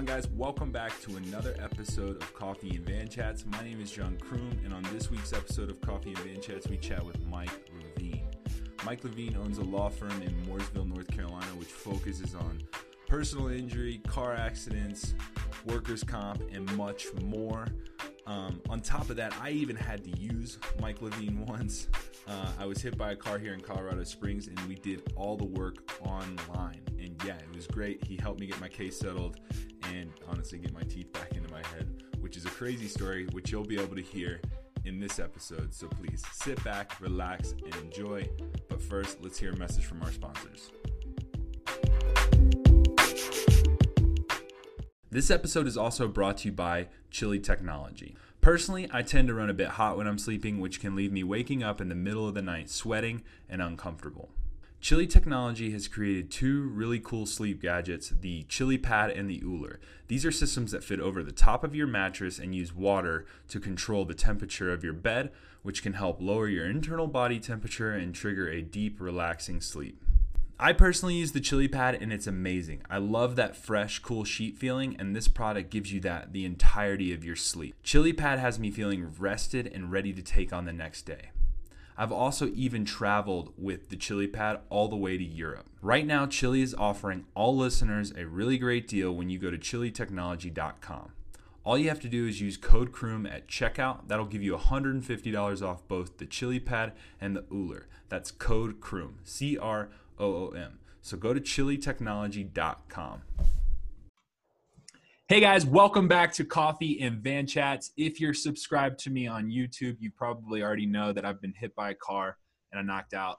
on, guys? Welcome back to another episode of Coffee and Van Chats. My name is John Croom, and on this week's episode of Coffee and Van Chats, we chat with Mike Levine. Mike Levine owns a law firm in Mooresville, North Carolina, which focuses on personal injury, car accidents, workers' comp, and much more. Um, on top of that, I even had to use Mike Levine once. Uh, I was hit by a car here in Colorado Springs, and we did all the work online. And yeah, it was great. He helped me get my case settled and honestly get my teeth back into my head, which is a crazy story, which you'll be able to hear in this episode. So please sit back, relax, and enjoy. But first, let's hear a message from our sponsors. This episode is also brought to you by Chili Technology. Personally, I tend to run a bit hot when I'm sleeping, which can leave me waking up in the middle of the night sweating and uncomfortable. Chili Technology has created two really cool sleep gadgets the Chili Pad and the Ooler. These are systems that fit over the top of your mattress and use water to control the temperature of your bed, which can help lower your internal body temperature and trigger a deep, relaxing sleep. I personally use the Chili Pad and it's amazing. I love that fresh, cool sheet feeling, and this product gives you that the entirety of your sleep. Chili Pad has me feeling rested and ready to take on the next day. I've also even traveled with the Chili Pad all the way to Europe. Right now, Chili is offering all listeners a really great deal when you go to chilitechnology.com. All you have to do is use code CROOM at checkout. That'll give you $150 off both the Chili Pad and the Ooler. That's code CROOM, C R O O M. So go to chilitechnology.com. Hey guys, welcome back to Coffee and Van Chats. If you're subscribed to me on YouTube, you probably already know that I've been hit by a car and I knocked out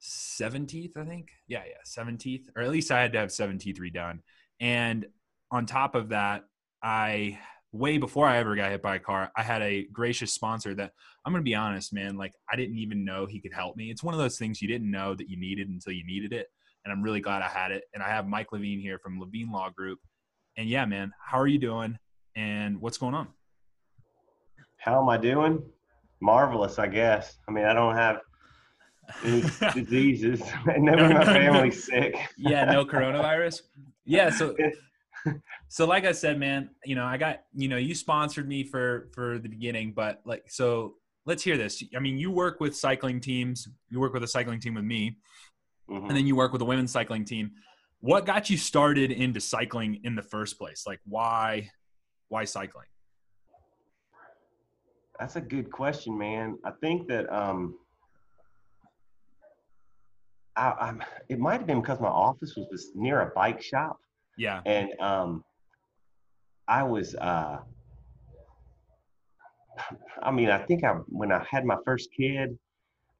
seven teeth, I think. Yeah, yeah, seven teeth, or at least I had to have seven teeth redone. And on top of that, I way before I ever got hit by a car, I had a gracious sponsor that I'm going to be honest, man, like I didn't even know he could help me. It's one of those things you didn't know that you needed until you needed it. And I'm really glad I had it. And I have Mike Levine here from Levine Law Group. And yeah, man, how are you doing? And what's going on? How am I doing? Marvelous, I guess. I mean, I don't have any diseases. None of my family's sick. yeah, no coronavirus. Yeah, so so like I said, man, you know, I got, you know, you sponsored me for for the beginning, but like so let's hear this. I mean, you work with cycling teams, you work with a cycling team with me, mm-hmm. and then you work with a women's cycling team. What got you started into cycling in the first place? Like why why cycling? That's a good question, man. I think that um I, I'm, it might have been because my office was near a bike shop. Yeah. And um, I was, uh, I mean, I think I when I had my first kid,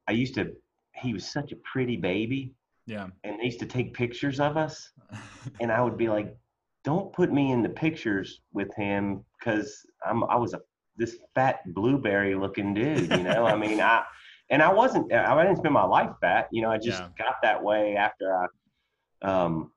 I used to. He was such a pretty baby. Yeah. And they used to take pictures of us, and I would be like, "Don't put me in the pictures with him because I'm I was a this fat blueberry looking dude. You know, I mean, I and I wasn't. I didn't spend my life fat. You know, I just yeah. got that way after I um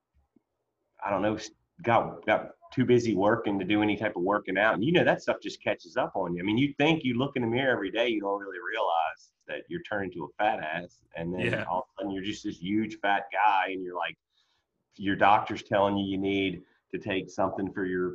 I don't know, got got too busy working to do any type of working out. And you know that stuff just catches up on you. I mean, you think you look in the mirror every day, you don't really realize that you're turning to a fat ass, and then yeah. all of a sudden you're just this huge fat guy, and you're like, your doctor's telling you you need to take something for your,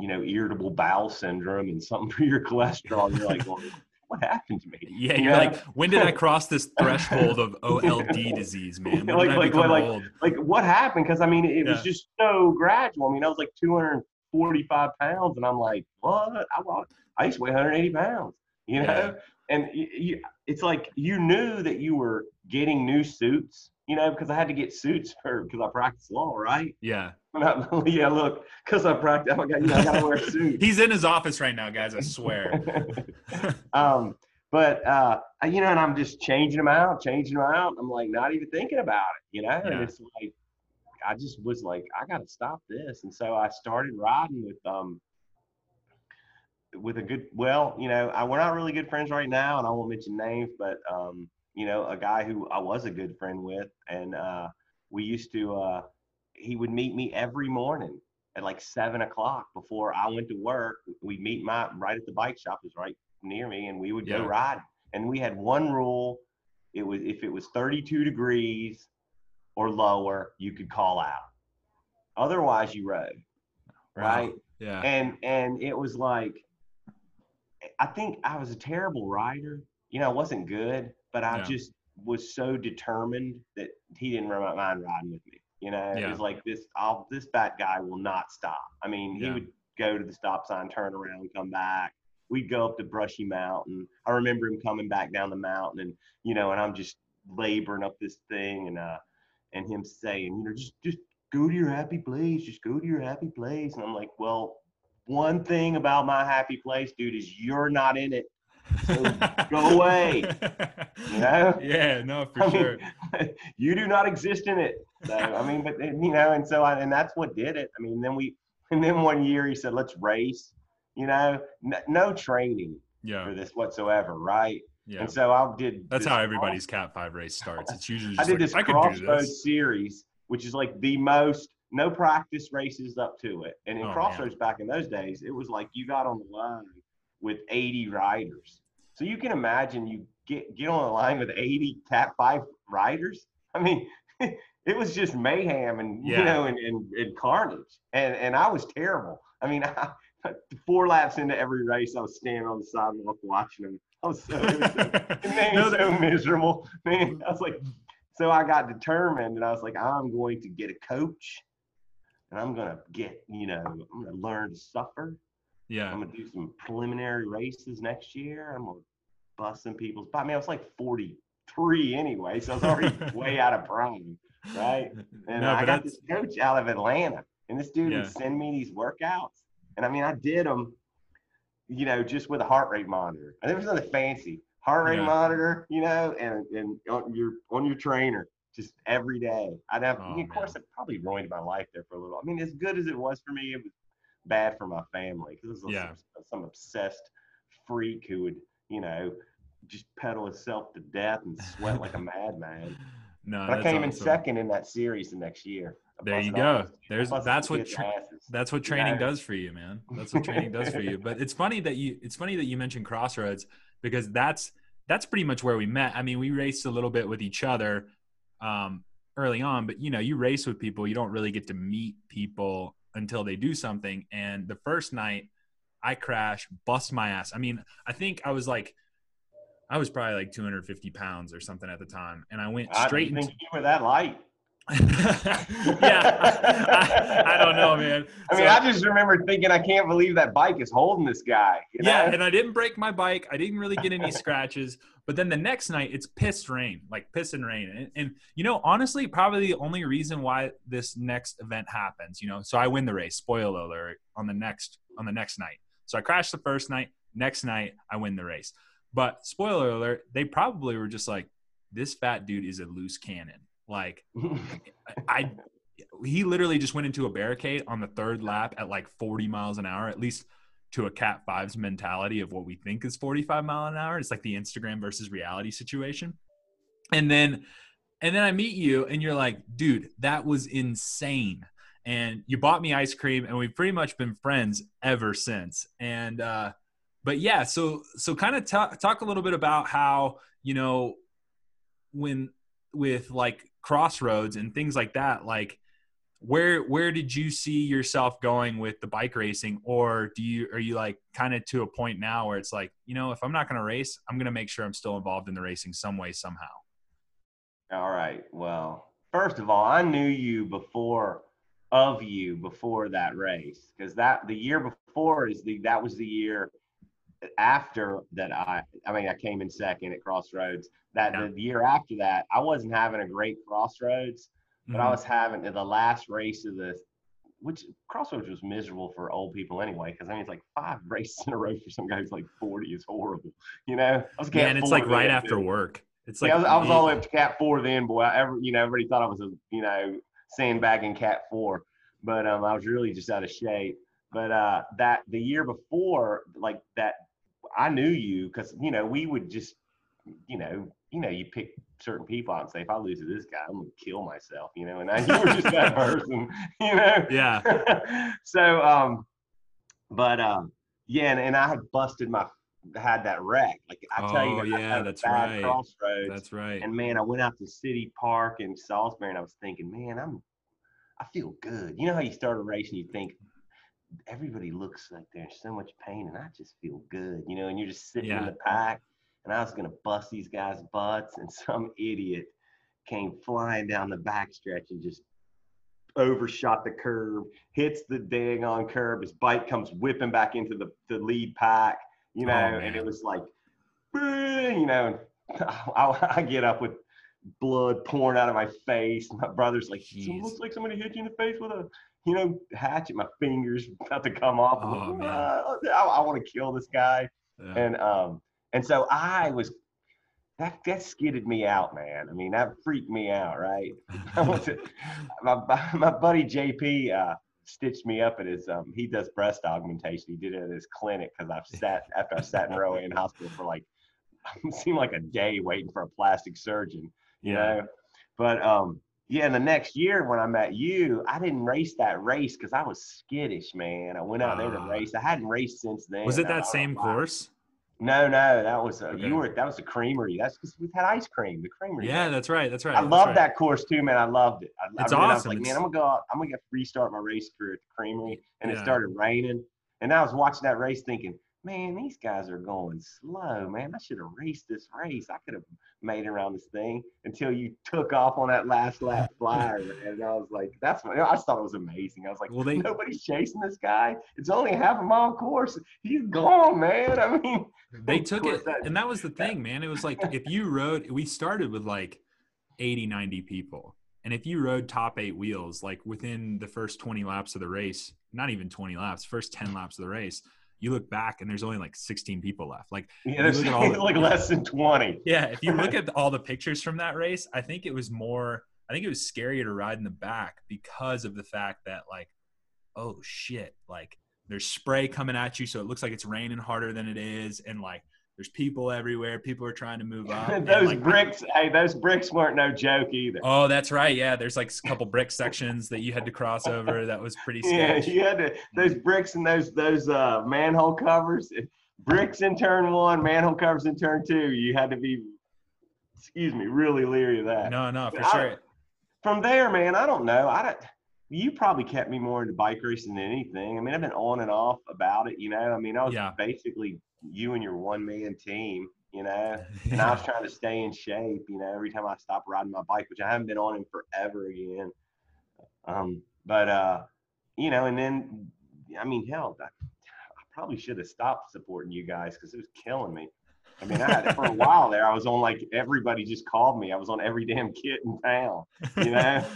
you know, irritable bowel syndrome and something for your cholesterol. You're like, well, what happened to me? Yeah, you're like, when did I cross this threshold of OLD disease, man? When like, like, like, like, what happened? Because I mean, it yeah. was just so gradual. I mean, I was like 245 pounds, and I'm like, what? I, I used to weigh 180 pounds, you know? Yeah. And you, it's like you knew that you were getting new suits you know, because I had to get suits for because I practice law, right? Yeah. I, yeah, look, because I practice, I got, you know, I got to wear a suit. He's in his office right now, guys. I swear. um, but uh, you know, and I'm just changing them out, changing them out. I'm like not even thinking about it, you know. Yeah. And it's like I just was like, I got to stop this, and so I started riding with um with a good, well, you know, I, we're not really good friends right now, and I won't mention names, but um, you know, a guy who I was a good friend with, and uh, we used to. Uh, he would meet me every morning at like seven o'clock before I went to work. We'd meet my right at the bike shop, is right near me, and we would yeah. go ride. And we had one rule: it was if it was 32 degrees or lower, you could call out. Otherwise, you rode. right? Yeah. And and it was like, I think I was a terrible rider. You know, I wasn't good, but I Yeah. just was so determined that he didn't mind riding with me. You know, it was like this. I'll, this fat guy will not stop. I mean, he Yeah. would go to the stop sign, turn around, come back. We'd go up to Brushy Mountain. I remember him coming back down the mountain, and you know, and I'm just laboring up this thing, and uh, and him saying, you know, just just go to your happy place, just go to your happy place, and I'm like, well, one thing about my happy place, dude, is you're not in it. go away. You know? Yeah, no, for I mean, sure. you do not exist in it. So I mean, but you know, and so I, and that's what did it. I mean, then we, and then one year he said, let's race. You know, n- no training for this whatsoever, right? yeah. And so I did. That's how cross- everybody's Cat Five race starts. It's usually I did like, this I could do Crossroads this. series, which is like the most no practice races up to it. And in Oh, man. Crossroads back in those days, it was like you got on the line with 80 riders. So you can imagine you get get on the line with 80 Cat Five riders. I mean, it was just mayhem and Yeah. you know and, and, and carnage. And and I was terrible. I mean, I, four laps into every race, I was standing on the sidewalk watching them. I was so, it was so it made me so miserable, man. I was like, so I got determined, and I was like, I'm going to get a coach, and I'm gonna get, you know, I'm gonna learn to suffer. yeah, I'm gonna do some preliminary races next year. I'm gonna bust some people's. I mean, I was like 43 anyway, so I was already way out of prime, right? And no, I got that's this coach out of Atlanta, and this dude Yeah. would send me these workouts, and I mean, I did them, you know, just with a heart rate monitor. And there was nothing fancy. Heart rate Yeah. monitor, you know, and and on your on your trainer just every day. I'd have, Oh, of course, it probably ruined my life there for a little. I mean, as good as it was for me, it was bad for my family because it was Yeah. some, some obsessed freak who would, you know, just pedal himself to death and sweat like a madman. no, But I came in second in that series the next year. There you go. There's that's what tra- that's what training does for you, man. That's what training does for you. But it's funny that you it's funny that you mentioned Crossroads because that's that's pretty much where we met. I mean, we raced a little bit with each other um, early on, but you know, you race with people, you don't really get to meet people until they do something. And the first night, I crash, bust my ass. I mean, I think I was like, I was probably like 250 pounds or something at the time, and I went straight. I didn't into. think you were that light. yeah, I, I don't know, man. I mean, So- I just remember thinking, I can't believe that bike is holding this guy. you yeah, and I didn't break my bike. I didn't really get any scratches. But then the next night, it's pissed rain, like piss and rain. And, and you know, honestly, probably the only reason why this next event happens, you know, so I win the race. Spoiler alert on the next on the next night. So I crashed the first night. Next night, I win the race. But spoiler alert, they probably were just like, this fat dude is a loose cannon. Like I he literally just went into a barricade on the third lap at like 40 miles an hour, at least to a cat fives mentality of what we think is 45 mile an hour. It's like the Instagram versus reality situation. And then and then I meet you and you're like, dude, that was insane. And you bought me ice cream and we've pretty much been friends ever since. And uh but yeah, so so kind of talk talk a little bit about how, you know, when with like crossroads and things like that, like where where did you see yourself going with the bike racing or do you are you like kind of to a point now where it's like you know if i'm not going to race i'm going to make sure i'm still involved in the racing some way somehow All right. Well, first of all, I knew you before of you before that race because that the year before is the that was the year after that I I mean I came in second at Crossroads. That Yeah. the year after that I wasn't having a great Crossroads, but I Mhm. was having the last race of the which Crossroads was miserable for old people anyway because I mean it's like five races in a row for some guy who's like 40 is horrible. You know, I was yeah and it's like right after too. work it's Yeah, like I was, I was all the way up to Cat Four then, boy. I ever, you know, everybody thought I was a, you know, sandbagging Cat Four, but um, I was really just out of shape. But uh, that the year before, like that, I knew you because you know we would just, you know, you know, you pick certain people out and say, if I lose to this guy, I'm gonna kill myself, you know. And I, you were just that person, you know. yeah so, um, but um, yeah, and, and I had busted my had that wreck. Like I tell Oh, you, I yeah, that's bad right. Crossroads. that's right And man, I went out to City Park in Salisbury and I was thinking, man, I'm I feel good. You know how you start a race and you think everybody looks like they're in so much pain, and I just feel good, you know. And you're just sitting Yeah. in the pack, and I was gonna bust these guys' butts, and some idiot came flying down the backstretch and just overshot the curve, hits the dang on curve. His bike comes whipping back into the, the lead pack, you oh, know, Oh, and it was like, you know, I, I get up with blood pouring out of my face. My brother's like, "It looks like somebody hit you in the face with a, you know, hatchet. My fingers about to come off. Oh, like. "Ah, I, I want to kill this guy. Yeah. And um, and so I was that that skidded me out, man. I mean, that freaked me out, right? To- my my buddy JP uh, stitched me up at his um he does breast augmentation. He did it at his clinic because I've sat after I sat in row in hospital for like seemed like a day waiting for a plastic surgeon, you Yeah. know. But um yeah, and the next year when I met you, I didn't race that race because I was skittish, man. I went out there to Ah. race. I hadn't raced since then. Was it that same course? No, no, that was a, Okay. you were that was the creamery. That's because we've had ice cream. The creamery. Yeah, that's right. That's right. I love right. that course too, man. I loved it. I, It's I, mean, I was like, It's- man, I'm gonna go. Out, I'm gonna get restart my race career at the creamery, and Yeah. it started raining. And I was watching that race, thinking, man, these guys are going slow, man. I should have raced this race. I could have made around this thing until you took off on that last lap flyer. And I was like, that's what I just thought it was amazing. I was like, Well, they nobody's chasing this guy. It's only half a mile course. He's gone, man. I mean, they took it that- and that was the thing man it was like if you rode we started with like 80 90 people and if you rode top eight wheels like within the first 20 laps of the race not even 20 laps first 10 laps of the race you look back and there's only like 16 people left like yeah, there's all the- like less than 20. yeah if you look at all the pictures from that race i think it was more i think it was scarier to ride in the back because of the fact that like oh shit like there's spray coming at you so it looks like it's raining harder than it is and like there's people everywhere people are trying to move up those like, bricks, hey, those bricks weren't no joke either. oh that's right yeah there's like a couple brick sections that you had to cross over that was pretty yeah, scary you had to those bricks and those those uh, manhole covers, bricks in turn one, manhole covers in turn two. You had to be, excuse me, really leery of that. no no for sure From there, man, I don't know. I don't. You probably kept me more into bike racing than anything. I mean, I've been on and off about it. You know, I mean, I was Yeah. basically you and your one man team. You know, and I was trying to stay in shape. You know, every time I stopped riding my bike, which I haven't been on in forever again. Um, but uh, you know, and then I mean, hell, I, I probably should have stopped supporting you guys because it was killing me. I mean, I had for a while there. I was on like everybody just called me. I was on every damn kit in town. You know.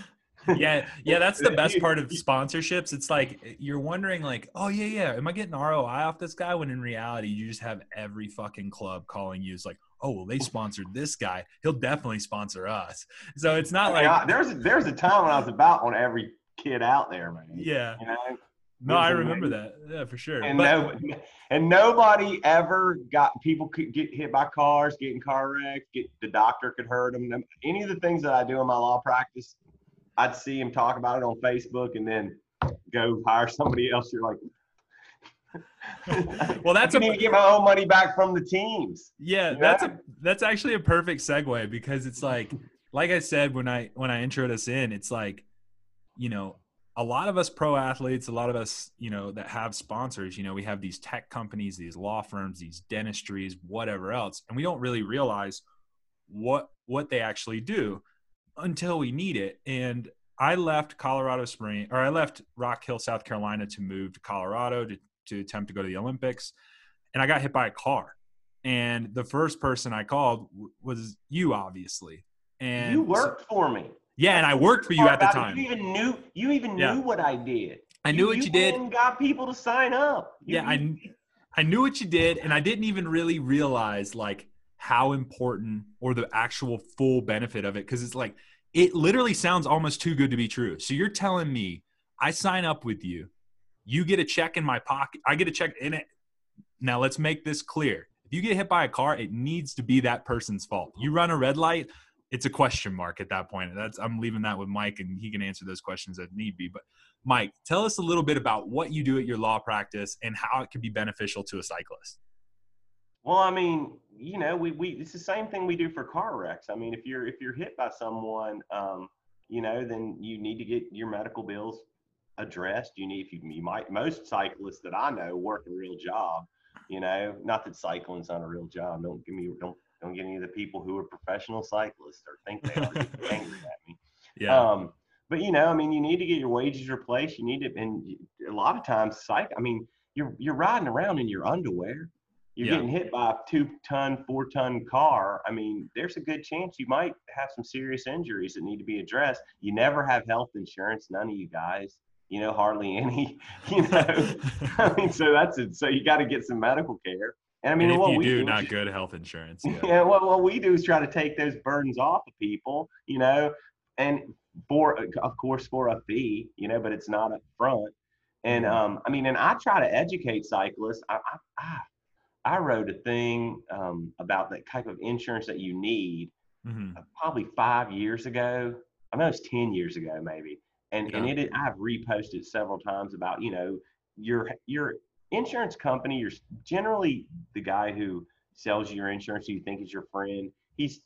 yeah yeah that's the best part of sponsorships. It's like eh, you're wondering like oh yeah yeah am i getting roi off this guy? When in reality you just have every fucking club calling you. It's like oh well they sponsored this guy. He'll definitely sponsor us. So it's not I mean, like I- there's there's a time when I was about on every kid out there, man. yeah. You know, no i remember that. Yeah for sure. And But- no, and nobody ever got people could get hit by cars, getting car wrecks, get the doctor could hurt them. Any of the things that I do in my law practice, I'd see him talk about it on Facebook, and then go hire somebody else. You're like, Well, that's I a- need to get my own money back from the teams. Yeah, You that's know? a that's actually a perfect segue because it's like like I said when I when I introed us in, it's like, you know, a lot of us pro athletes, a lot of us, you know, that have sponsors, you know, we have these tech companies, these law firms, these dentistries, whatever else, and we don't really realize what what they actually do until we need it. And I left Colorado Spring or I left Rock Hill, South Carolina to move to Colorado to to attempt to go to the Olympics. And I got hit by a car. And the first person I called w- was you, obviously. And you so- worked for me. yeah, and I worked for you at the About it, time. You even knew you even Yeah. knew what I did. I knew what you did. went and got people to sign up. You- Yeah, I, I knew what you did, and I didn't even really realize like how important or the actual full benefit of it because it's like it literally sounds almost too good to be true. So you're telling me I sign up with you, you get a check in my pocket, I get a check in it. Now let's make this clear. If you get hit by a car, it needs to be that person's fault. You run a red light, it's a question mark at that point. That's I'm leaving that with Mike, and he can answer those questions if need be. But Mike, tell us a little bit about what you do at your law practice and how it can be beneficial to a cyclist. Well, I mean, you know, we, we it's the same thing we do for car wrecks. I mean, if you're if you're hit by someone, um, you know, then you need to get your medical bills addressed. You need if you, you might most cyclists that I know work a real job. You know, not that cycling's not a real job. Don't give me don't don't get any of the people who are professional cyclists or think they are angry at me. Yeah. Um, but you know, I mean, you need to get your wages replaced. You need to, and a lot of times, psych. I mean, you're you're riding around in your underwear. You're Yeah. getting hit by a two ton, four ton car. I mean, there's a good chance you might have some serious injuries that need to be addressed. You never have health insurance. None of you guys. You know, hardly any. You know, I mean, so that's it. So you got to get some medical care. And I mean, and if what you we do, is not good health insurance. Yeah. yeah, what, what we do is try to take those burdens off of people, you know, and for, of course, for a fee, you know, but it's not up front. And Mhm. um, I mean, and I try to educate cyclists. I, I, I, I wrote a thing um, about the type of insurance that you need hmm uh, probably five years ago. I know it's 10 years ago, maybe. And, and it, I've reposted several times about, you know, your, your insurance company, you're generally the guy who sells you your insurance, who you think is your friend. He's,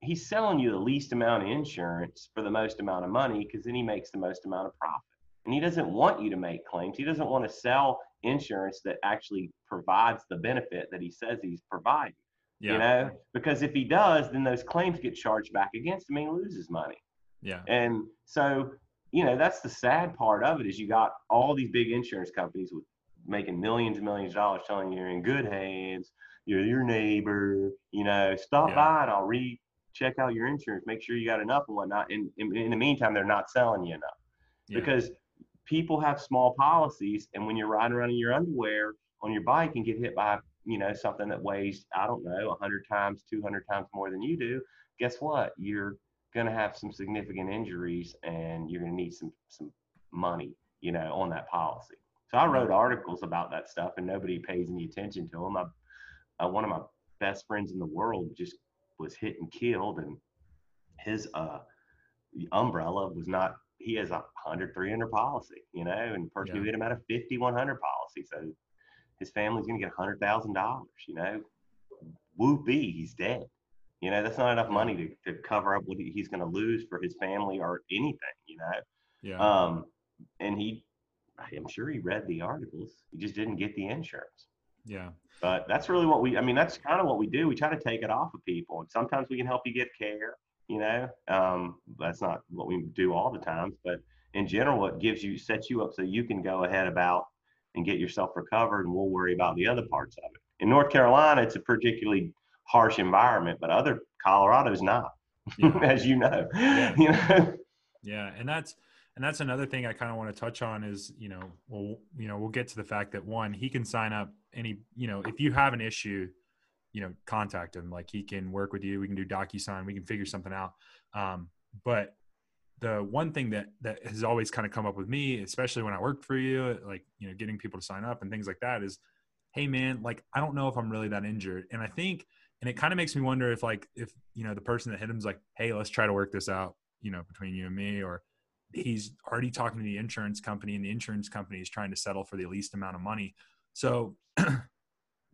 he's selling you the least amount of insurance for the most amount of money because then he makes the most amount of profit. And he doesn't want you to make claims. He doesn't want to sell insurance that actually provides the benefit that he says he's providing Yeah. you know because if he does then those claims get charged back against him and he loses money Yeah. and so you know that's the sad part of it is you got all these big insurance companies with making millions and millions of dollars telling you you're in good hands you're your neighbor you know stop Yeah. by and i'll re check out your insurance make sure you got enough and whatnot and in, in the meantime they're not selling you enough Yeah. because people have small policies and when you're riding around in your underwear on your bike and get hit by you know something that weighs i don't know 100 times 200 times more than you do guess what? You're going to have some significant injuries and you're going to need some some money you know on that policy. So i wrote articles about that stuff and nobody pays any attention to them I, uh, one of my best friends in the world just was hit and killed and his uh umbrella was not he has a 100 300 policy you know and personally person who Yeah. hit him had a 50 100 policy so his family's going to get $100000 you know whoopee he's dead you know that's not enough money to, to cover up what he's going to lose for his family or anything you know Yeah. um and he i'm sure he read the articles he just didn't get the insurance yeah. but that's really what we i mean that's kind of what we do we try to take it off of people and sometimes we can help you get care you know um, that's not what we do all the times but in general it gives you sets you up so you can go ahead about and get yourself recovered and we'll worry about the other parts of it in north carolina it's a particularly harsh environment but other colorado's not Yeah. as you know Yeah. you know Yeah, and that's and that's another thing I kind of want to touch on is you know well you know we'll get to the fact that one he can sign up any you know if you have an issue you know contact him. Like he can work with you. We can do DocuSign. We can figure something out. Um, but the one thing that that has always kind of come up with me especially when I worked for you like you know getting people to sign up and things like that is hey man like I don't know if I'm really that injured. And I think and it kind of makes me wonder if like if you know the person that hit him's like hey let's try to work this out you know between you and me or he's already talking to the insurance company and the insurance company is trying to settle for the least amount of money. So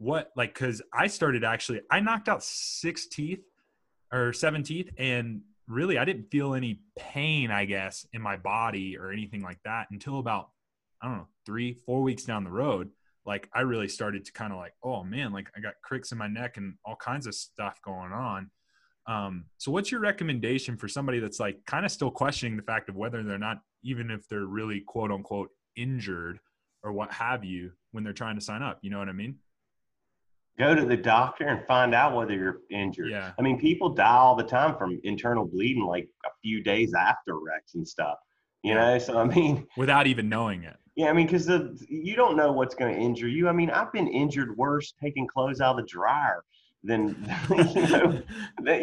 what like because i started actually i knocked out six teeth or seven teeth and really i didn't feel any pain i guess in my body or anything like that until about i don't know three four weeks down the road like i really started to kind of like oh man like i got cricks in my neck and all kinds of stuff going on. Um, so what's your recommendation for somebody that's like kind of still questioning the fact of whether they're not even if they're really quote unquote injured or what have you when they're trying to sign up? You know what i mean go to the doctor and find out whether you're injured yeah I mean, people die all the time from internal bleeding, like a few days after wrecks and stuff. You know, so I mean, without even knowing it yeah, I mean, because you don't know what's going to injure you. I mean, I've been injured worse taking clothes out of the dryer than you know, that,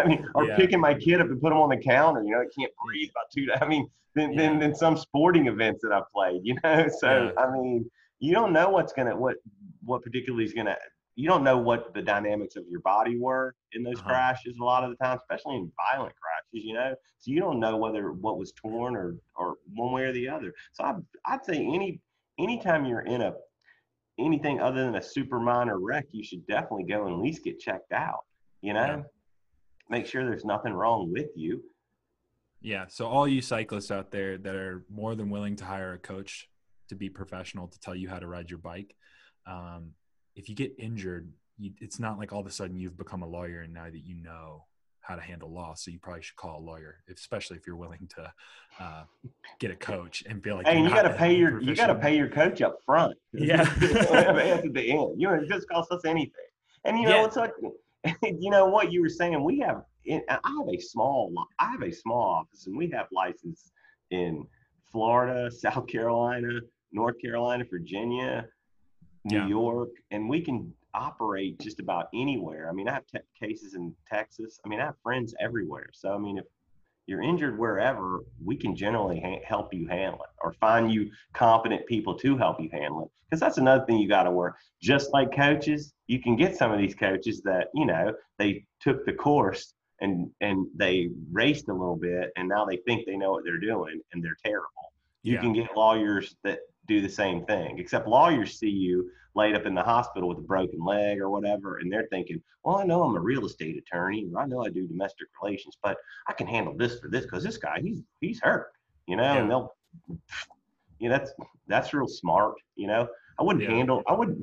I mean, or Yeah. picking my kid up and put him on the counter. You know, it can't breathe about two. I mean, than, than, Yeah. than some sporting events that I've played. You know, so Yeah. I mean, you don't know what's gonna what what particularly is gonna. You don't know what the dynamics of your body were in those Uh-huh. crashes a lot of the time, especially in violent crashes. You know, so you don't know whether what was torn or or one way or the other. So I I'd say any anytime you're in a anything other than a super minor wreck, you should definitely go and at least get checked out. You know, Yeah. make sure there's nothing wrong with you. Yeah. So all you cyclists out there that are more than willing to hire a coach to be professional to tell you how to ride your bike, um, if you get injured, you, it's not like all of a sudden you've become a lawyer and now that you know how to handle law. So you probably should call a lawyer, especially if you're willing to uh, get a coach and feel like. Hey, you got to pay your you got to pay your coach up front. Yeah, at the end, you know, it just costs us anything. And you know, Yeah. it's like, you know what you were saying. We have, I have a small, I have a small office, and we have license in Florida, South Carolina, North Carolina, Virginia, New Yeah. York, and we can operate just about anywhere. I mean, I have te- cases in Texas. I mean, I have friends everywhere. So, I mean, if you're injured wherever, we can generally ha- help you handle it or find you competent people to help you handle it. Because that's another thing you got to work. Just like coaches, you can get some of these coaches that, you know, they took the course and and they raced a little bit and now they think they know what they're doing and they're terrible. You Yeah. can get lawyers that do the same thing, except lawyers see you laid up in the hospital with a broken leg or whatever, and they're thinking, well, I know I'm a real estate attorney, or I know I do domestic relations, but I can handle this for this because this guy, he's he's hurt, you know, and they'll, you know, that's that's real smart, you know. I wouldn't Yeah. handle, I wouldn't.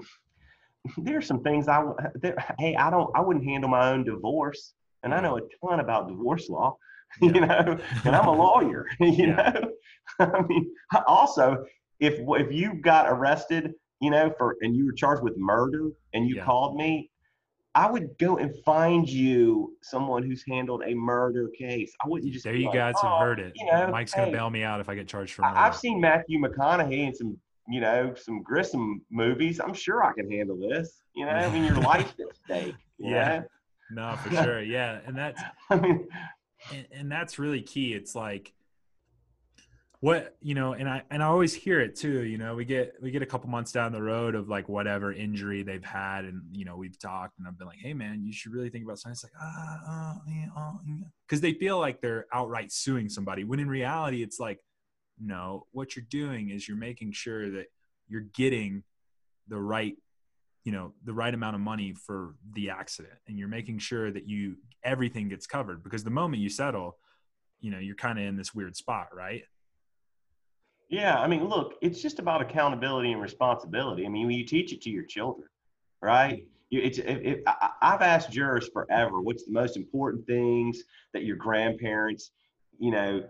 There's some things I there, hey, I don't, I wouldn't handle my own divorce, and I know a ton about divorce law, you know, and I'm a lawyer, you Yeah. know. I mean, also, if if you got arrested, you know, for and you were charged with murder, and you Yeah. called me, I would go and find you someone who's handled a murder case. I wouldn't just. There you like, guys "Oh, have heard it. You know, Mike's gonna bail me out if I get charged for murder. I've seen Matthew McConaughey in some, you know, some Grisham movies. I'm sure I can handle this. You know, I mean, your life's at stake. Yeah. know? no, for sure. Yeah, and that's I mean, and, and that's really key it's like what you know and i and i always hear it too you know we get we get a couple months down the road of like whatever injury they've had and you know we've talked and i've been like hey man you should really think about it's like ah because they feel like they're outright suing somebody when in reality it's like no what you're doing is you're making sure that you're getting the right you know the right amount of money for the accident and you're making sure that you everything gets covered because the moment you settle you know you're kind of in this weird spot right yeah, I mean, look, it's just about accountability and responsibility. I mean, when you teach it to your children, right? Mm-hmm. You, it's, it, it, I, I've asked jurors forever, what's the most important things that your grandparents, you know,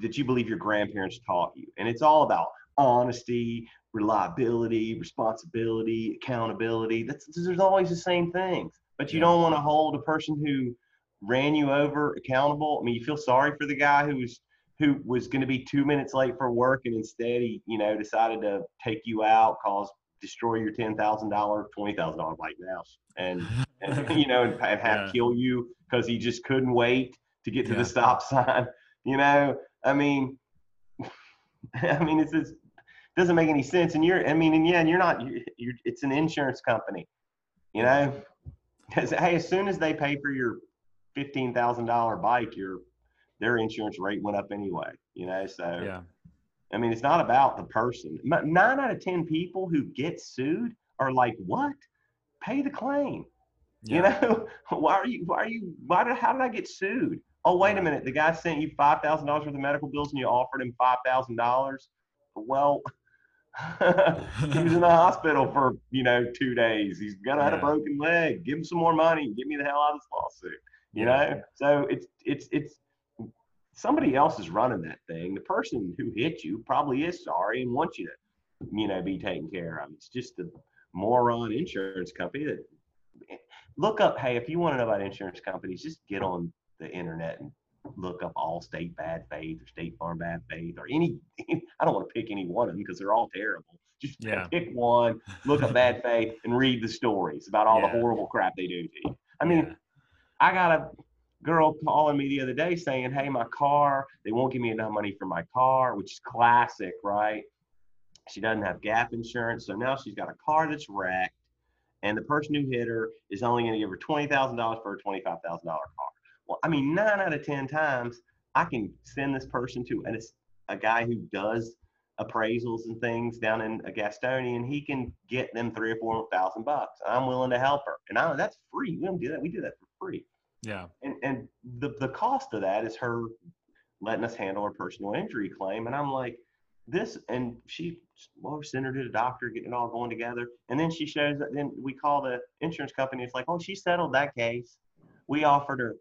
that you believe your grandparents taught you? And it's all about honesty, reliability, responsibility, accountability. That's there's always the same things. But you Yeah. don't want to hold a person who ran you over accountable. I mean, you feel sorry for the guy who was who was going to be two minutes late for work and instead he, you know, decided to take you out, cause destroy your ten thousand dollar, twenty thousand dollar bike now, and, and you know, and, and have Yeah. kill you because he just couldn't wait to get to Yeah. the stop sign. You know, I mean, I mean, it's just doesn't make any sense. And you're, I mean, and yeah, and you're not, you're, you're it's an insurance company, you know, hey, as soon as they pay for your fifteen thousand dollar bike, your their insurance rate went up anyway, you know. So yeah I mean, it's not about the person. Nine out of ten people who get sued are like, "What? Pay the claim." yeah You know, why are you? Why are you? Why did? How did I get sued? Oh, wait a minute. The guy sent you five thousand dollars worth of medical bills, and you offered him five thousand dollars. Well, he was in the hospital for you know two days. He's gonna have a broken leg. Give him some more money. Get me the hell out of this lawsuit. You Yeah. know. So it's it's it's somebody else is running that thing. The person who hit you probably is sorry and wants you to you know be taken care of. It's just a moron insurance company that look up. Hey, if you want to know about insurance companies, just get on the internet and look up Allstate Bad Faith or State Farm Bad Faith or any. I don't want to pick any one of them because they're all terrible. Just Yeah. pick one, look up Bad Faith, and read the stories about all Yeah. the horrible crap they do to you. I mean, Yeah. I got a girl calling me the other day saying, "Hey, my car, they won't give me enough money for my car," which is classic, right? She doesn't have gap insurance, so now she's got a car that's wrecked, and the person who hit her is only going to give her twenty thousand dollars for a twenty-five thousand dollar car. Well, I mean, nine out of ten times, I can send this person to and it's a guy who does appraisals and things down in a Gastonia, and he can get them three or four thousand bucks. I'm willing to help her, and I, that's free. We don't do that. We do that for free yeah and and the the cost of that is her letting us handle her personal injury claim. And I'm like, this, and she, well, we sent her to the doctor, getting it all going together. And then she shows that, then we call the insurance company. It's like, oh, she settled that case. We offered her,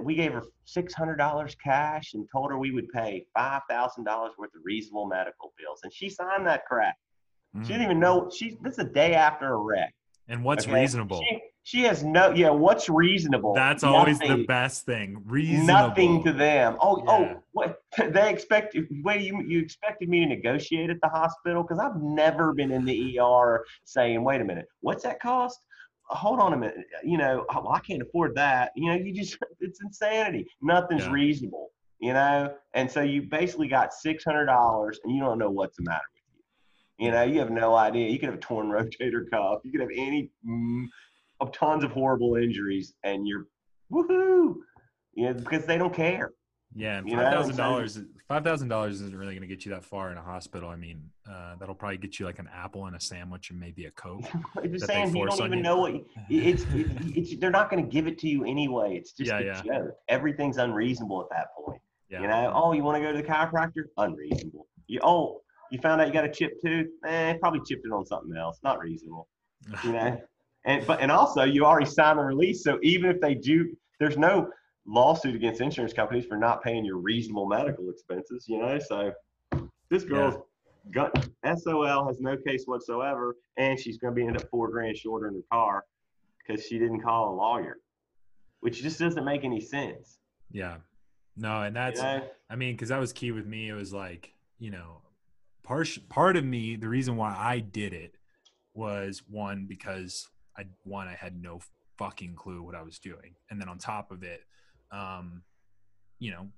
we gave her $600 cash and told her we would pay $5,000 worth of reasonable medical bills. And she signed that crap. She didn't Mm. even know, she, this is a day after a wreck. And what's okay? reasonable? She, she has no, yeah, what's reasonable? That's always the best thing. Reasonable. Nothing to them. Oh, Yeah. oh, what they expect? Wait, you you expected me to negotiate at the hospital? Because I've never been in the ER saying, "Wait a minute, what's that cost?" Hold on a minute. You know, oh, I can't afford that. You know, you just it's insanity. Nothing's Yeah. reasonable. You know, and so you basically got six hundred dollars, and you don't know what's the matter with you. You know, you have no idea. You could have a torn rotator cuff. You could have any mm, of tons of horrible injuries, and you're woohoo. Yeah, because they don't care. Yeah, and You know, five thousand dollars. Five thousand dollars isn't really going to get you that far in a hospital. I mean, uh, that'll probably get you like an apple and a sandwich and maybe a coke. I'm just saying you don't on even you. know what you- it's, it, it's. They're not going to give it to you anyway. It's just Yeah, a yeah. joke. Everything's unreasonable at that point. Yeah. You know, oh, you want to go to the chiropractor? Unreasonable. You oh, you found out you got a chipped tooth? Eh, probably chipped it on something else. Not reasonable. You know, and but and also you already signed the release, so even if they do, there's no lawsuit against insurance companies for not paying your reasonable medical expenses. You know, so this girl's got SOL has no case whatsoever, and she's going to be end up four grand shorter in her car because she didn't call a lawyer, which just doesn't make any sense. yeah. No, and that's. I mean, because that was key with me. It was like, you know, part part of me, the reason why I did it was one because I one I had no fucking clue what I was doing, and then on top of it, um, you know,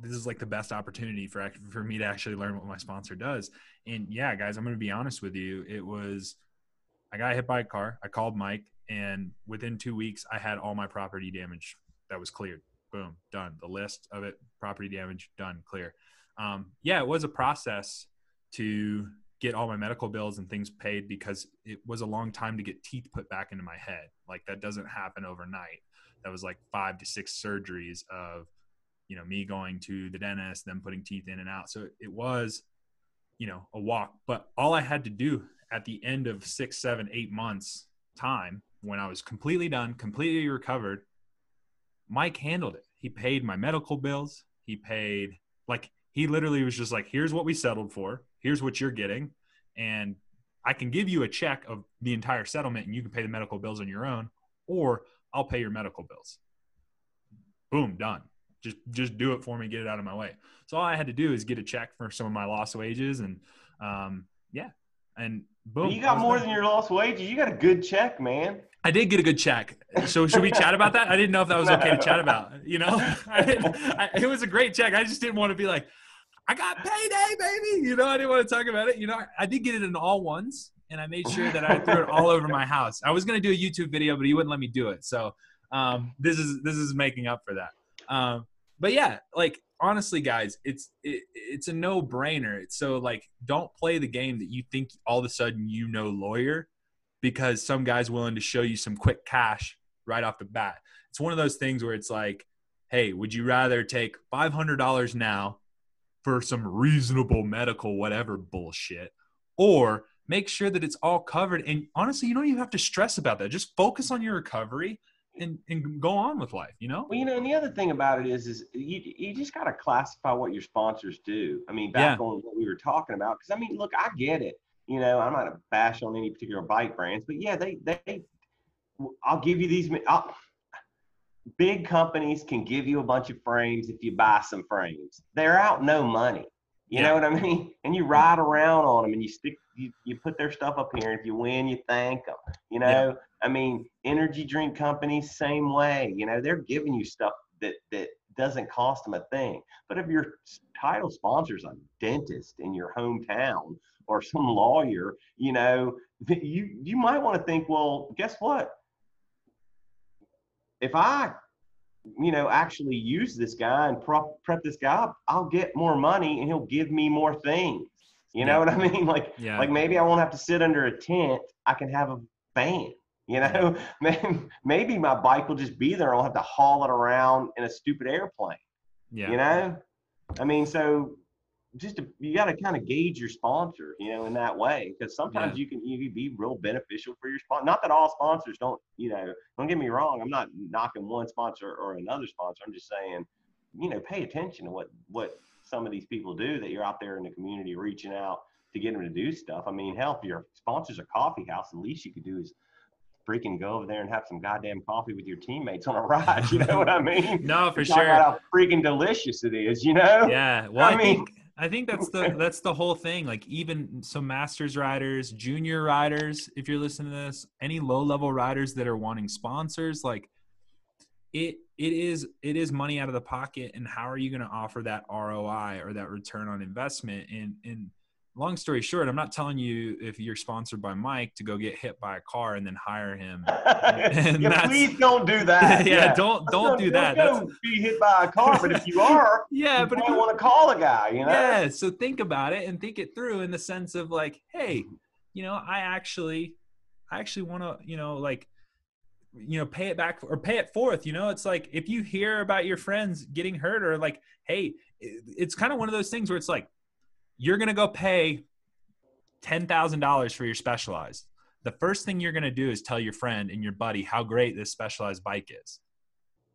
this is like the best opportunity for for me to actually learn what my sponsor does. And yeah, guys, I'm gonna be honest with you. It was I got hit by a car. I called Mike, and within two weeks, I had all my property damage that was cleared boom, done. The list of it, property damage, done, clear. Um, yeah, it was a process to get all my medical bills and things paid because it was a long time to get teeth put back into my head. Like that doesn't happen overnight. That was like five to six surgeries of, you know, me going to the dentist, them putting teeth in and out. So it was, you know, a walk. But all I had to do at the end of six, seven, eight months time when I was completely done, completely recovered, Mike handled it. He paid my medical bills. He paid like he literally was just like, here's what we settled for. Here's what you're getting. And I can give you a check of the entire settlement and you can pay the medical bills on your own, or I'll pay your medical bills. Boom, done. Just just do it for me, get it out of my way. So all I had to do is get a check for some of my lost wages and um yeah. And boom. you got more done. than your lost wages. You got a good check, man. I did get a good check. So should we chat about that? I didn't know if that was okay to chat about. You know, I didn't, I, it was a great check. I just didn't want to be like, I got payday, baby. You know, I didn't want to talk about it. You know, I, did get it in all ones, and I made sure that I threw it all over my house. I was gonna do a YouTube video, but he wouldn't let me do it. So um, this is this is making up for that. Um, but yeah, like honestly, guys, it's it, it's a no brainer. So like, don't play the game that you think all of a sudden you know lawyer because some guy's willing to show you some quick cash right off the bat. It's one of those things where it's like, hey, would you rather take $500 now for some reasonable medical whatever bullshit or make sure that it's all covered and honestly, you don't even have to stress about that. Just focus on your recovery and, and go on with life, you know? Well, you know, and the other thing about it is, is you you just got to classify what your sponsors do. I mean, back on what we were talking about, because I mean, look, I get it. You know, I'm not a bash on any particular bike brands, but yeah, they they. I'll give you these. I'll, big companies can give you a bunch of frames if you buy some frames. They're out no money. You Yeah. know what I mean? And you ride around on them and you stick, you, you put their stuff up here. And if you win, you thank them. You know, I mean, energy drink companies, same way. You know, they're giving you stuff that that doesn't cost them a thing. But if your title sponsor's a dentist in your hometown or some lawyer, you know, you you might want to think, well, guess what? If I you know, actually use this guy and prep, prep this guy up, I'll get more money and he'll give me more things. You know Yeah. what I mean? Like, Yeah. like maybe I won't have to sit under a tent. I can have a van. You know, May- maybe my bike will just be there. I'll have to haul it around in a stupid airplane. Yeah. You know, I mean, so just to, you got to kind of gauge your sponsor, you know, in that way, because sometimes you can you can be real beneficial for your sponsor. Not that all sponsors don't, you know, don't get me wrong. I'm not knocking one sponsor or another sponsor. I'm just saying, you know, pay attention to what what some of these people do that you're out there in the community reaching out to get them to do stuff. I mean, hell, if your sponsor's a coffee house, the least you could do is freaking go over there and have some goddamn coffee with your teammates on a ride. You know what I mean? No, for Talk sure. about how freaking delicious it is, you know? Yeah. Well, I I, mean- think I think that's the that's the whole thing. Like even some masters riders, junior riders, if you're listening to this, any low level riders that are wanting sponsors, like it it is it is money out of the pocket and how are you going to offer that ROI or that return on investment and and long story short i'm not telling you if you're sponsored by mike to go get hit by a car and then hire him And yeah, that's- please don't do that. yeah, don't don't do that Don't be hit by a car, but if you are, yeah you but if you want to call a guy, you know? yeah so think about it and think it through in the sense of like hey you know i actually i actually want to you know like you know pay it back or pay it forth you know it's like if you hear about your friends getting hurt or like hey it's kind of one of those things where it's like you're gonna go pay $10000 for your specialized. The first thing you're gonna do is tell your friend and your buddy how great this specialized bike is.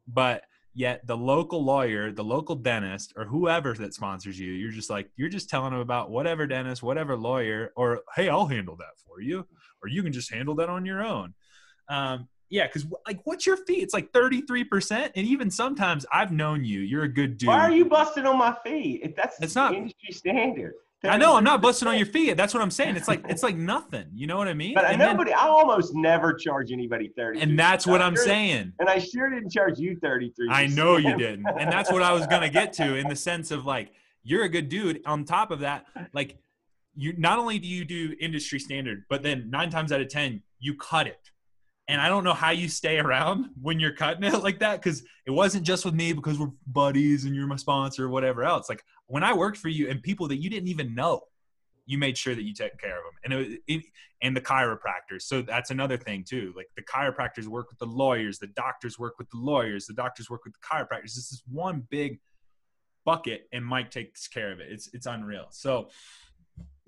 But yet the local lawyer the local dentist or whoever that sponsors you you're just like you're just telling them about whatever dentist whatever lawyer or hey i'll handle that for you or you can just handle that on your own. Um, yeah because like what's your fee it's like 33% and even sometimes i've known you you're a good dude Why are you busting on my fee? If that's It's not- industry standard. i know i'm not busting on your fee that's what i'm saying it's like it's like nothing you know what i mean But I and, then- nobody, I almost never charge anybody thirty. and that's what i'm saying And I sure didn't charge you thirty three. I know you didn't. And that's what I was going to get to in the sense of like, you're a good dude. On top of that, like, you not only do you do industry standard, but then nine times out of 10, you cut it. And I don't know how you stay around when you're cutting it like that because it wasn't just with me because we're buddies and you're my sponsor or whatever else. Like, when I worked for you and people that you didn't even know, you made sure that you take care of them. And it, it, and the chiropractors. So that's another thing too. Like the chiropractors work with the lawyers, the doctors work with the lawyers, the doctors work with the chiropractors. This is one big bucket, and Mike takes care of it. It's it's unreal. So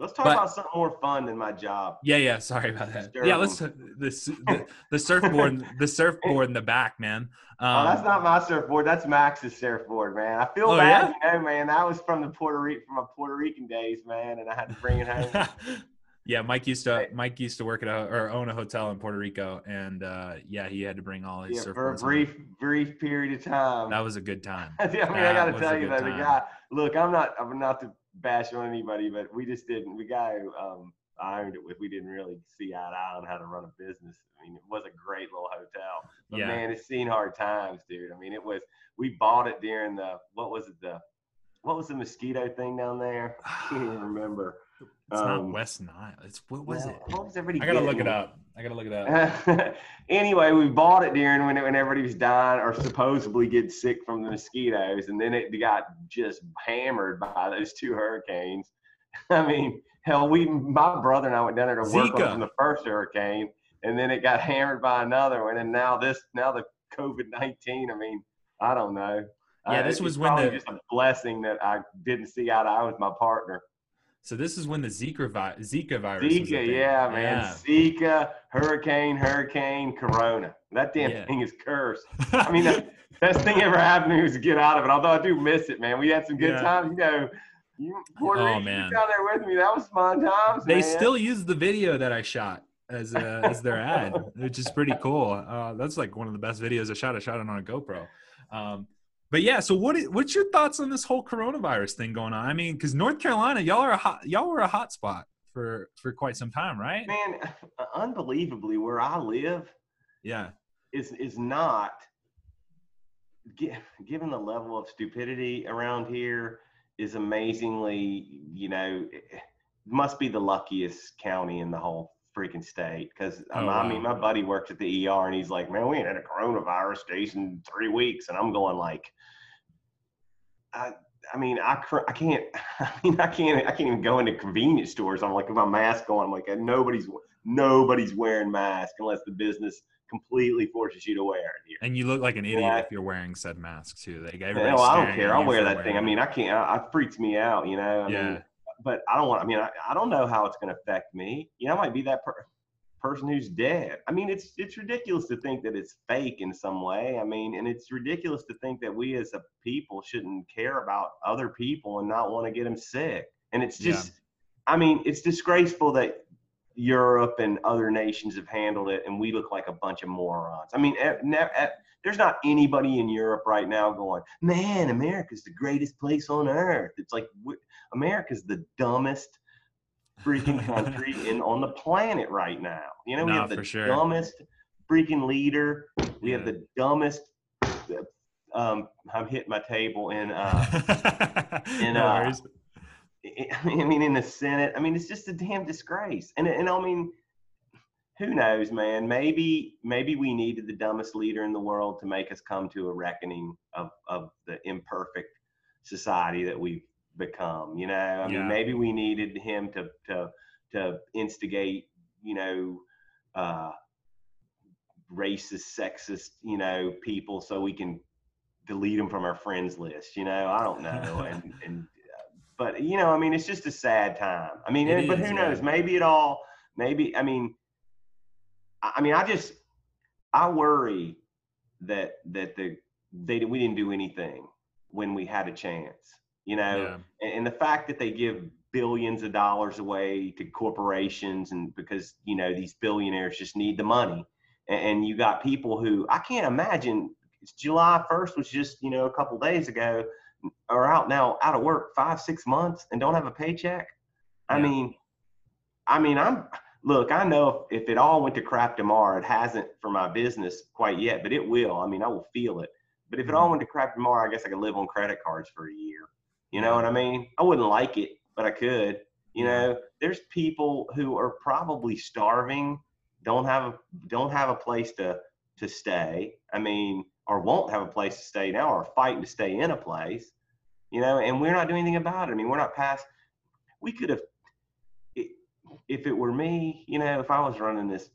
Let's talk But- about something more fun than my job. yeah, yeah. Sorry about that. Yeah, let's the the, the surfboard the surfboard in the back, man. Um, oh, that's not my surfboard. That's Max's surfboard, man. I feel Oh, bad, you know, man. That was from the Puerto Rican from my Puerto Rican days, man, and I had to bring it home. yeah, Mike used to Mike used to work at a or own a hotel in Puerto Rico, and uh, yeah, he had to bring all his yeah, surfboards. for a home. brief, brief period of time. That was a good time. yeah, I mean, I got to tell you though, the guy. Look, I'm not, I'm not to bash on anybody, but we just didn't. The guy who um, I owned it with, we didn't really see eye to eye on how to run a business. I mean, it was a great little hotel, but Yeah. man, it's seen hard times, dude. I mean, it was. We bought it during the what was it the, what was the mosquito thing down there? I can't even remember. It's not Um, West Nile. It's what was Well, it? What was everybody? I gotta look it up. I gotta look it up. anyway, we bought it during when, when everybody was dying or supposedly get sick from the mosquitoes, and then it got just hammered by those two hurricanes. I mean, hell, we my brother and I went down there to work on Zika. it from the first hurricane, and then it got hammered by another one, and now this now the COVID nineteen. I mean, I don't know. Yeah, Uh, this it's was when probably the- just a blessing that I didn't see eye to eye with my partner. So this is when the Zika vi- Zika virus. Zika, yeah, man. Zika, hurricane, hurricane, corona. That damn Yeah. thing is cursed. I mean, the best thing ever happened to me was to get out of it. Although I do miss it, man. We had some good Yeah. times. You know, you Puerto Oh, Rican, you man. down there with me. That was fun times. they man. still use the video that I shot as uh, as their ad, which is pretty cool. Uh, that's like one of the best videos I shot. I shot it on a GoPro. Um, but yeah, so what? What's your thoughts on this whole coronavirus thing going on? I mean, because North Carolina, y'all are a hot, y'all were a hot spot for for quite some time, right? man. Unbelievably, where I live Yeah, is is not. Given the level of stupidity around here, is amazingly, you know, must be the luckiest county in the whole freaking state. Because Oh, I mean, wow. my buddy works at the ER, and he's like, "Man, we ain't had a coronavirus case in three weeks," and I'm going like, I. I mean, I, cr- I can't. I mean, I can't. I can't even go into convenience stores. I'm like, with my mask on. I'm like, nobody's nobody's wearing mask unless the business completely forces you to wear it here. And you look like an idiot Yeah. if you're wearing said mask too. Like everybody's well, I don't care. I'll wear that thing. I mean, I can't. I, it freaks me out. You know. I yeah. mean, but I don't want. I mean, I, I don't know how it's going to affect me. You know, I might be that per- person who's dead. I mean, it's it's ridiculous to think that it's fake in some way. I mean, and it's ridiculous to think that we as a people shouldn't care about other people and not want to get them sick. And it's Yeah. just, I mean, it's disgraceful that Europe and other nations have handled it, and we look like a bunch of morons. I mean, eh, ne- eh, there's not anybody in Europe right now going, man, America's the greatest place on earth. It's like America's the dumbest freaking country in on the planet right now. You know, we have the sure. dumbest freaking leader. We have the dumbest. Um, I'm hitting my table in. Uh, in, no uh. I mean, in the Senate. I mean, it's just a damn disgrace. And and I mean, who knows, man? Maybe maybe we needed the dumbest leader in the world to make us come to a reckoning of of the imperfect society that we've become. You know, I Yeah. mean, maybe we needed him to to to instigate, you know, uh, racist, sexist, you know, people so we can delete them from our friends list. You know, I don't know, and and but you know, I mean, it's just a sad time. I mean, and- but is, who knows? Maybe it all. Maybe I mean, I I mean, I just I worry that that the they we didn't do anything when we had a chance. You know, yeah. and, and the fact that they give billions of dollars away to corporations and because you know these billionaires just need the money and, and you got people who i can't imagine it's july 1st was just you know a couple days ago are out now out of work five six months and don't have a paycheck i mean i mean i'm look i know if, if it all went to crap tomorrow it hasn't for my business quite yet but it will i mean i will feel it but if it all Mhm. went to crap tomorrow i guess i could live on credit cards for a year you know what I mean? I wouldn't like it, but I could. You know, there's people who are probably starving, don't have a don't have a place to to stay. I mean, or won't have a place to stay now, or fighting to stay in a place. You know, and we're not doing anything about it. I mean, we're not past. We could have, if it were me, you know, if I was running this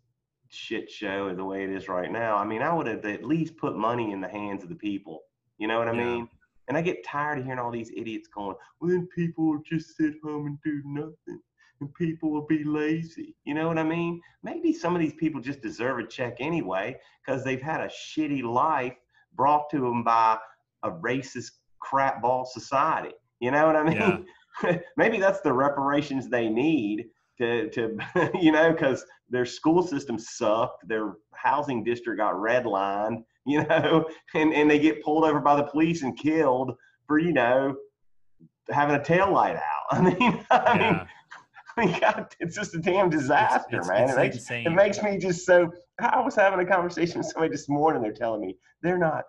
shit show the way it is right now, I mean, I would have at least put money in the hands of the people. You know what I Yeah. mean? And I get tired of hearing all these idiots going, well, then people will just sit home and do nothing and people will be lazy. You know what I mean? Maybe some of these people just deserve a check anyway because they've had a shitty life brought to them by a racist crap ball society. You know what I mean? Maybe that's the reparations they need to, to you know, because their school system sucked, their housing district got redlined, you know, and, and they get pulled over by the police and killed for, you know, having a tail light out. I mean, I mean, yeah. I mean, God, it's just a damn disaster, it's- man. it's it, makes, insane. it makes me just so. I was having a conversation with somebody this morning. They're telling me they're not.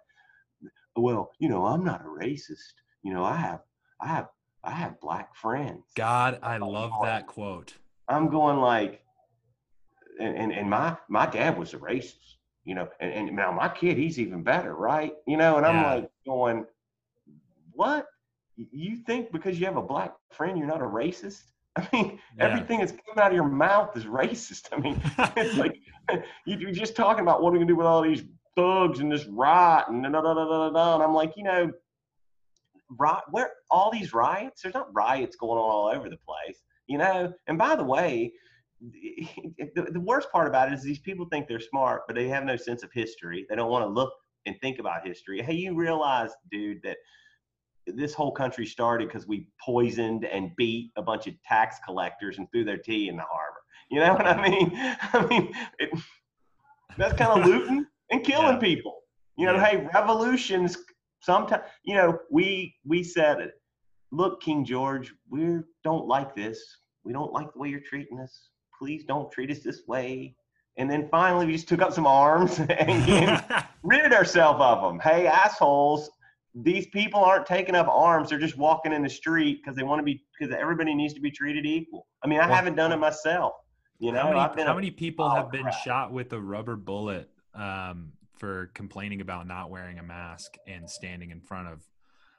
Well, you know, I'm not a racist. You know, I have, I have, I have black friends. God, I love that quote. I'm going like, and, and, and my my dad was a racist, you know, and, and now my kid he's even better, right? You know, and I'm Yeah. like going, what? You think because you have a black friend you're not a racist? I mean, Yeah. everything that's coming out of your mouth is racist. I mean, it's like you- you're just talking about what are we gonna do with all these thugs and this riot and da da da da da da. And I'm like, you know, riot, where all these riots? There's not riots going on all over the place, you know. And by the way, the, the worst part about it is these people think they're smart, but they have no sense of history. They don't want to look and think about history. Hey, you realize, dude, that this whole country started because we poisoned and beat a bunch of tax collectors and threw their tea in the harbor. You know what I mean? I mean, it, that's kind of looting and killing Yeah. people. You know, Yeah. hey, revolutions sometimes. You know, we we said it. Look, King George, we don't like this. We don't like the way you're treating us. Please don't treat us this way. And then finally, we just took up some arms and, and rid ourselves of them. Hey, assholes, these people aren't taking up arms. They're just walking in the street because they want to be, because everybody needs to be treated equal. I mean, I Well, haven't done it myself. You know, how many, I've been how many people oh, have been crap. shot with a rubber bullet um, for complaining about not wearing a mask and standing in front of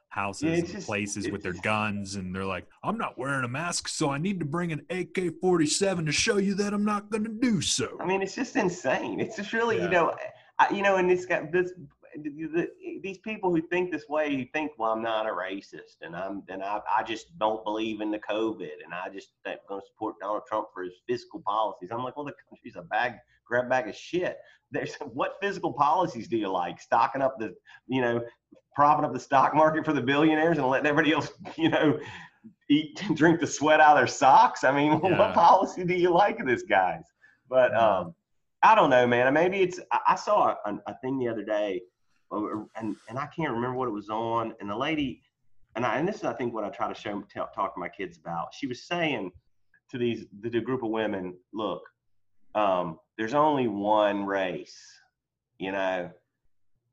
houses Yeah, and places with their just- guns, and they're like, "I'm not wearing a mask, so I need to bring an AK-47 to show you that I'm not going to do so." I mean, it's just insane. It's just really, Yeah. you know, I, you know, and it's got this. The, the, these people who think this way, who think, well, I'm not a racist, and I'm, and I, I just don't believe in the COVID, and I just am going to support Donald Trump for his fiscal policies. I'm like, well, the country's a bag, grab bag of shit. There's what fiscal policies do you like? Stocking up the, you know, propping up the stock market for the billionaires and letting everybody else, you know, eat, and drink the sweat out of their socks. I mean, Yeah. what policy do you like of this guy's? But um, I don't know, man. Maybe it's. I, saw a, a thing the other day, and and I can't remember what it was on. And the lady, and I and this is I think what I try to show tell, talk to my kids about. She was saying to these the, the group of women, look, um, there's only one race, you know,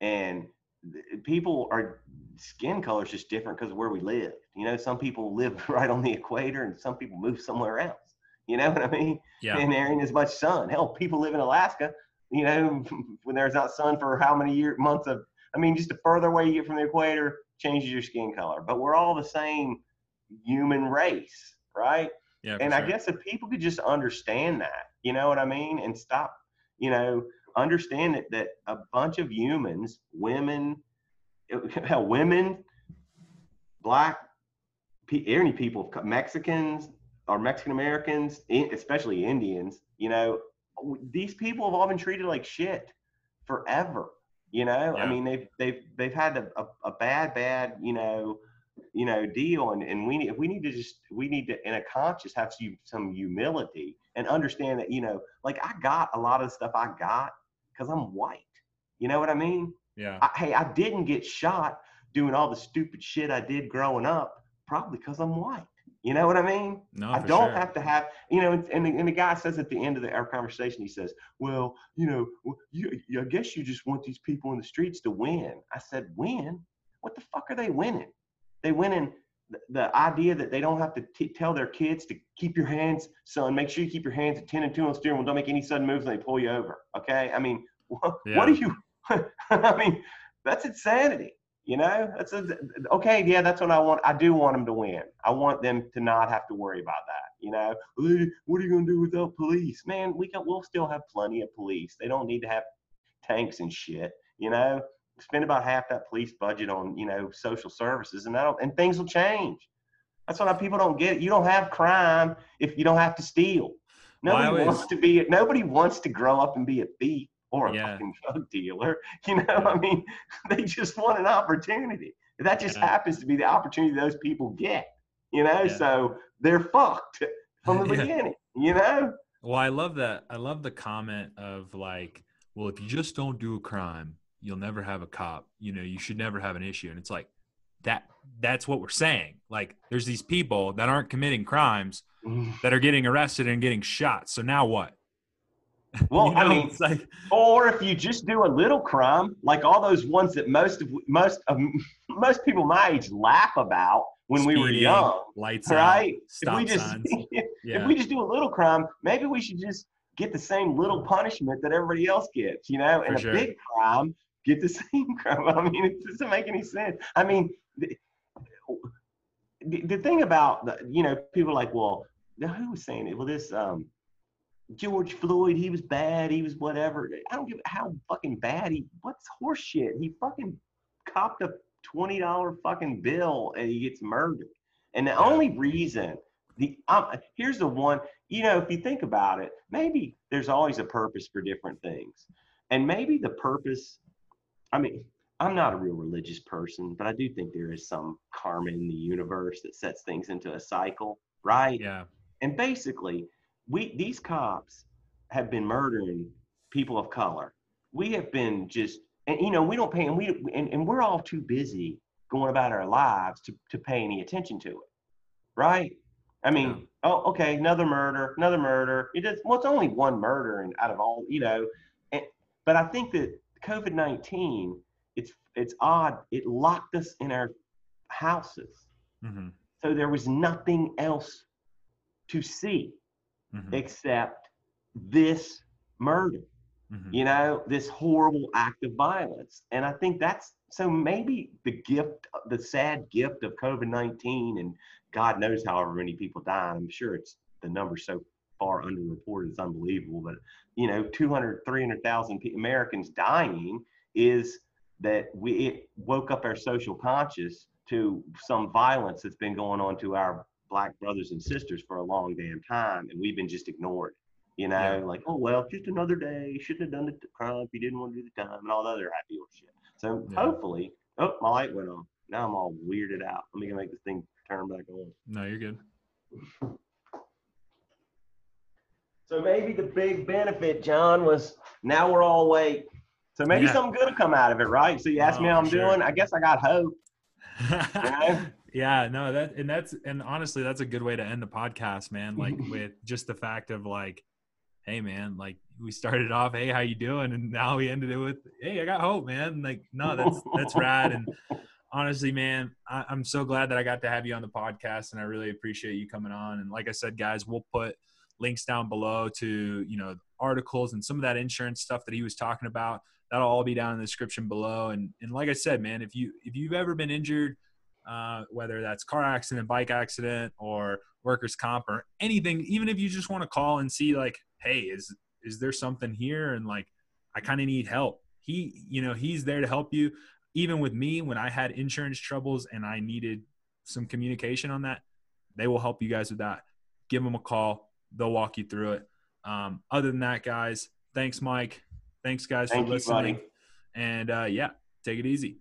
and th- people are skin color is just different because of where we live. You know, some people live right on the equator, and some people move somewhere else. You know what I mean? Yeah, and there ain't as much sun. Hell, people live in Alaska, you know, when there's not sun for how many year months of I mean, just the further away you get from the equator changes your skin color. But we're all the same human race, right? yeah. and for I guess if people could just understand that, you know what I mean, and stop, you know, understand that that a bunch of humans, women, hell, women, black, any people, Mexicans or Mexican Americans, especially Indians, you know, these people have all been treated like shit forever. You know, I mean, they've they've they've had a, a, a bad, bad, you know, you know, deal, and and we need we need to just we need to in a conscious have some some humility and understand that you know, like I got a lot of the stuff I got because I'm white. You know what I mean? yeah, I, hey, I didn't get shot doing all the stupid shit I did growing up, probably because I'm white. You know what I mean? no, I don't sure. have to have, you know, and, and, the, and the guy says at the end of the, our conversation, he says, well, you know, you, you- I guess you just want these people in the streets to win. I said, win? What the fuck are they winning? They winning the, the idea that they don't have to t- tell their kids to keep your hands, son, make sure you keep your hands at 10 and 2 on the steering wheel. Don't make any sudden moves when they pull you over. Okay. I mean, what, Yeah. what are you, I mean, that's insanity. You know, that's a, okay. Yeah, that's what I want. I do want them to win. I want them to not have to worry about that. You know, what are you gonna do without police? Man, we can. We'll still have plenty of police. They don't need to have tanks and shit. You know, spend about half that police budget on you know social services, and that'll and things will change. That's what people don't get. You don't have crime if you don't have to steal. Well, Nobody always- wants to be. Nobody wants to grow up and be a thief or a Yeah. fucking drug dealer. You know, I mean, they just want an opportunity. That just Yeah. happens to be the opportunity those people get. You know, Yeah. so they're fucked from the Yeah. beginning. You know, Well, I love that. I love the comment of like, well, if you just don't do a crime, you'll never have a cop. You know, you should never have an issue. And it's like that that's what we're saying. Like there's these people that aren't committing crimes mm. that are getting arrested and getting shot. So now what? well, You know, I mean, it's like or if you just do a little crime, like all those ones that most of most of most people my age laugh about when we were young, lights right? out, If we just signs. if Yeah. we just do a little crime, maybe we should just get the same little punishment that everybody else gets, you know, and For a sure. big crime get the same crime. I mean, it doesn't make any sense. I mean, the, the, the thing about the, you know, people are like, well, now who was saying it? Well, this um, George Floyd, he was bad, he was whatever. I don't give how fucking bad he. What's horse shit? He fucking copped a twenty dollar fucking bill and he gets murdered. And the Yeah. only reason the um, here's the one. You know, if you think about it, maybe there's always a purpose for different things, and maybe the purpose. I mean, I'm not a real religious person, but I do think there is some karma in the universe that sets things into a cycle, right? yeah. And basically, we these cops have been murdering people of color. We have been just, and you know, we don't pay, and we and, and we're all too busy going about our lives to to pay any attention to it, right? I mean, Yeah. oh, okay, another murder, another murder. It is well, it's only one murder, and out of all, you know, and, but I think that COVID nineteen, it's it's odd. It locked us in our houses, hmm so there was nothing else to see hmm except this murder hmm you know this horrible act of violence and i think that's so maybe the gift, the sad gift of COVID 19, and God knows however many people died. I'm sure it's the number so far underreported, it's unbelievable. But, you know, 200, 300,000 Americans dying is that we it woke up our social conscious to some violence that's been going on to our black brothers and sisters for a long damn time, and we've been just ignored. You know, Yeah. like, oh well, just another day. Shouldn't have done the crime if you didn't want to do the time, and all the other happy old shit. So Yeah. hopefully, oh, my light went on. Now I'm all weirded out. Let me go make this thing turn back on. No, you're good. So maybe the big benefit, John, was now we're all awake. So maybe Yeah. something good will come out of it, right? So you asked me Oh, how I'm sure. doing. I guess I got hope. know? Yeah, no, that and that's and honestly, that's a good way to end the podcast, man. Like with just the fact of like, hey, man, like we started off, hey, how you doing, and now we ended it with, hey, I got hope, man. Like, no, that's that's rad, and honestly, man, I, I'm so glad that I got to have you on the podcast, and I really appreciate you coming on. And like I said, guys, we'll put links down below to you know articles and some of that insurance stuff that he was talking about. That'll all be down in the description below. And and like I said, man, if you if you've ever been injured, uh, whether that's car accident, bike accident, or workers comp, or anything, even if you just want to call and see like, hey, is is there something here? And like, I kind of need help. He, you know, he's there to help you. Even with me, when I had insurance troubles and I needed some communication on that, they will help you guys with that. Give them a call. They'll walk you through it. Um, other than that, guys, thanks, Mike. Thanks, guys, Thank for listening. buddy. And uh, yeah, take it easy.